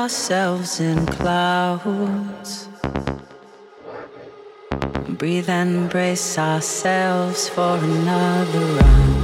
ourselves in clouds. Breathe and brace ourselves for another round.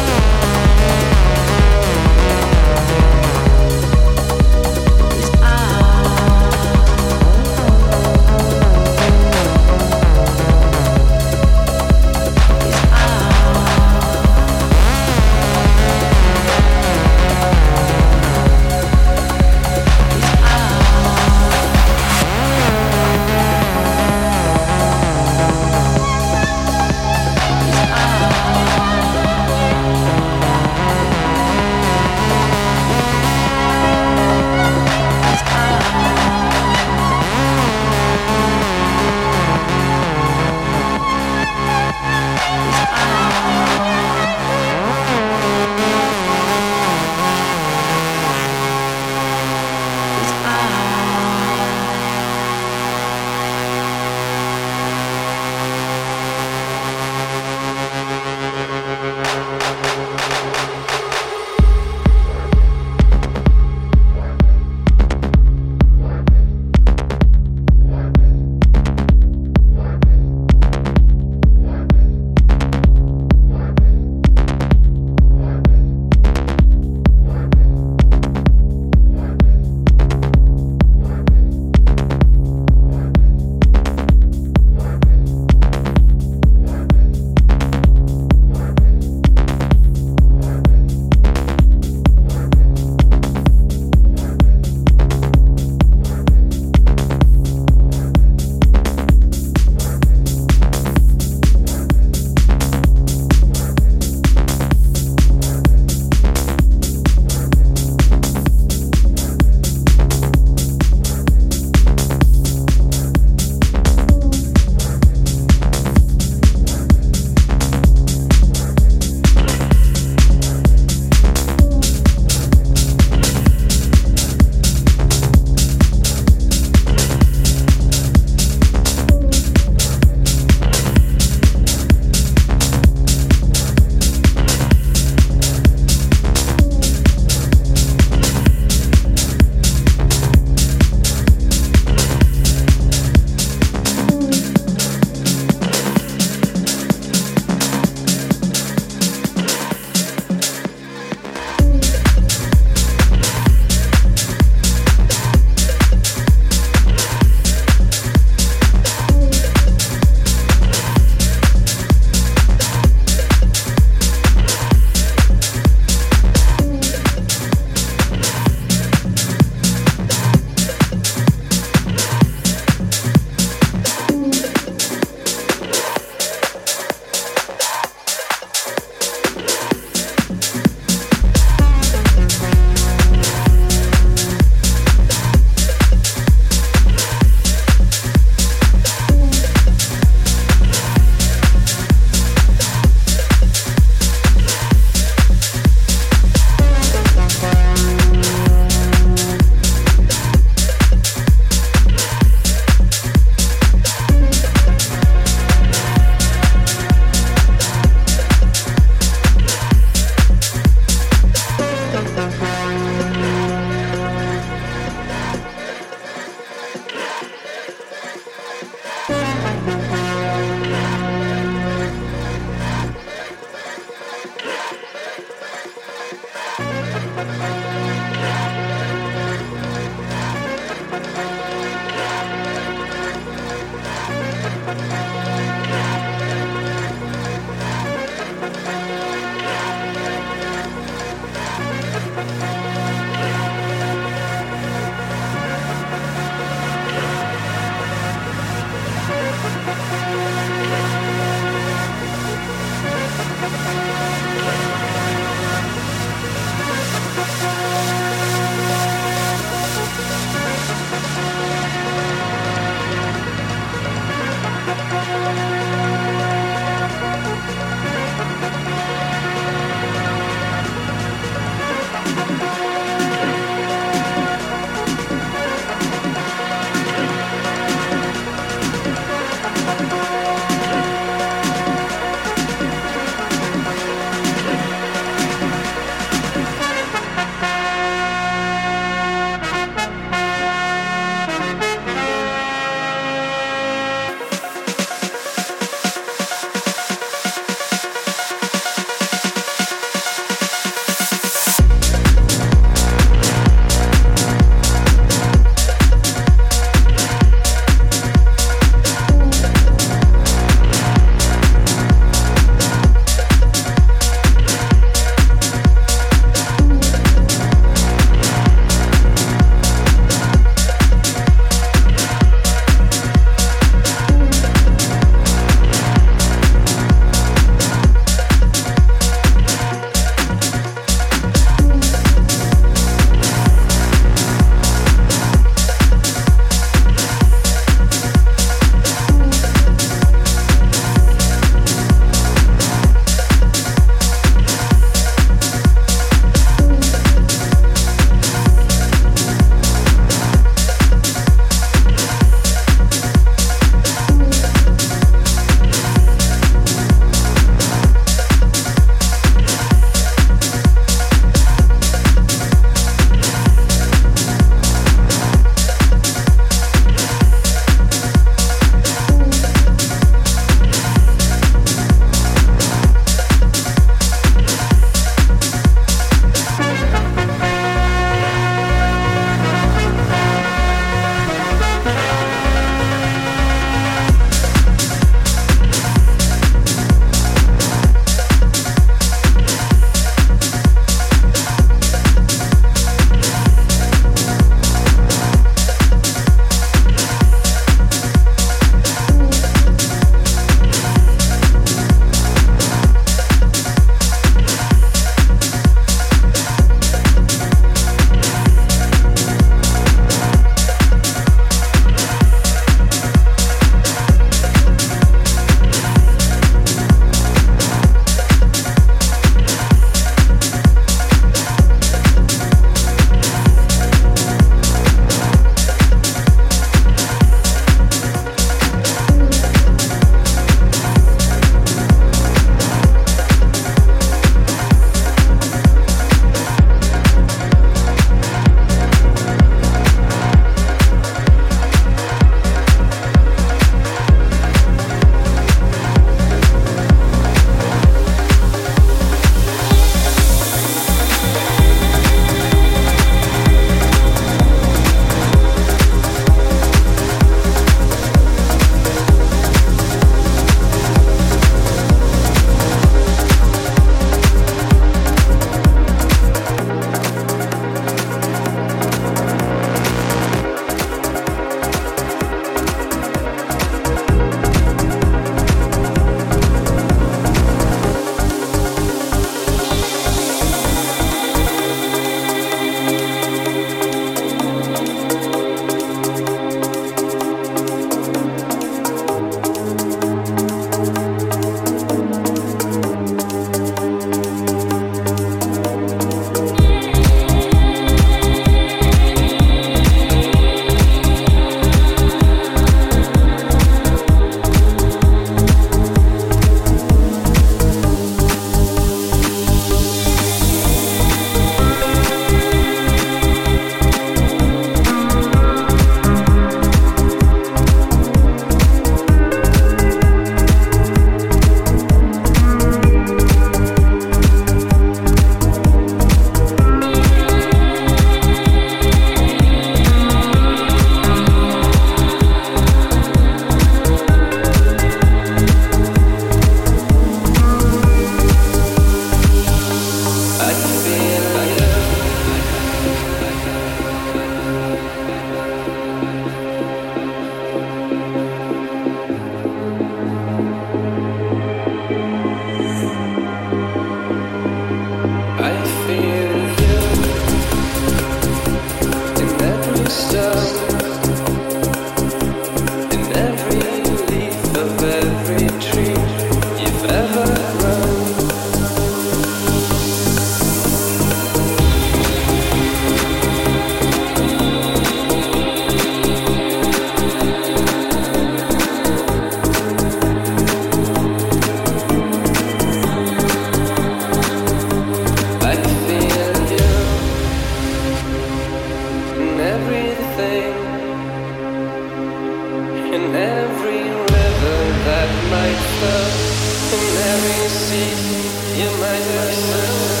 you might as well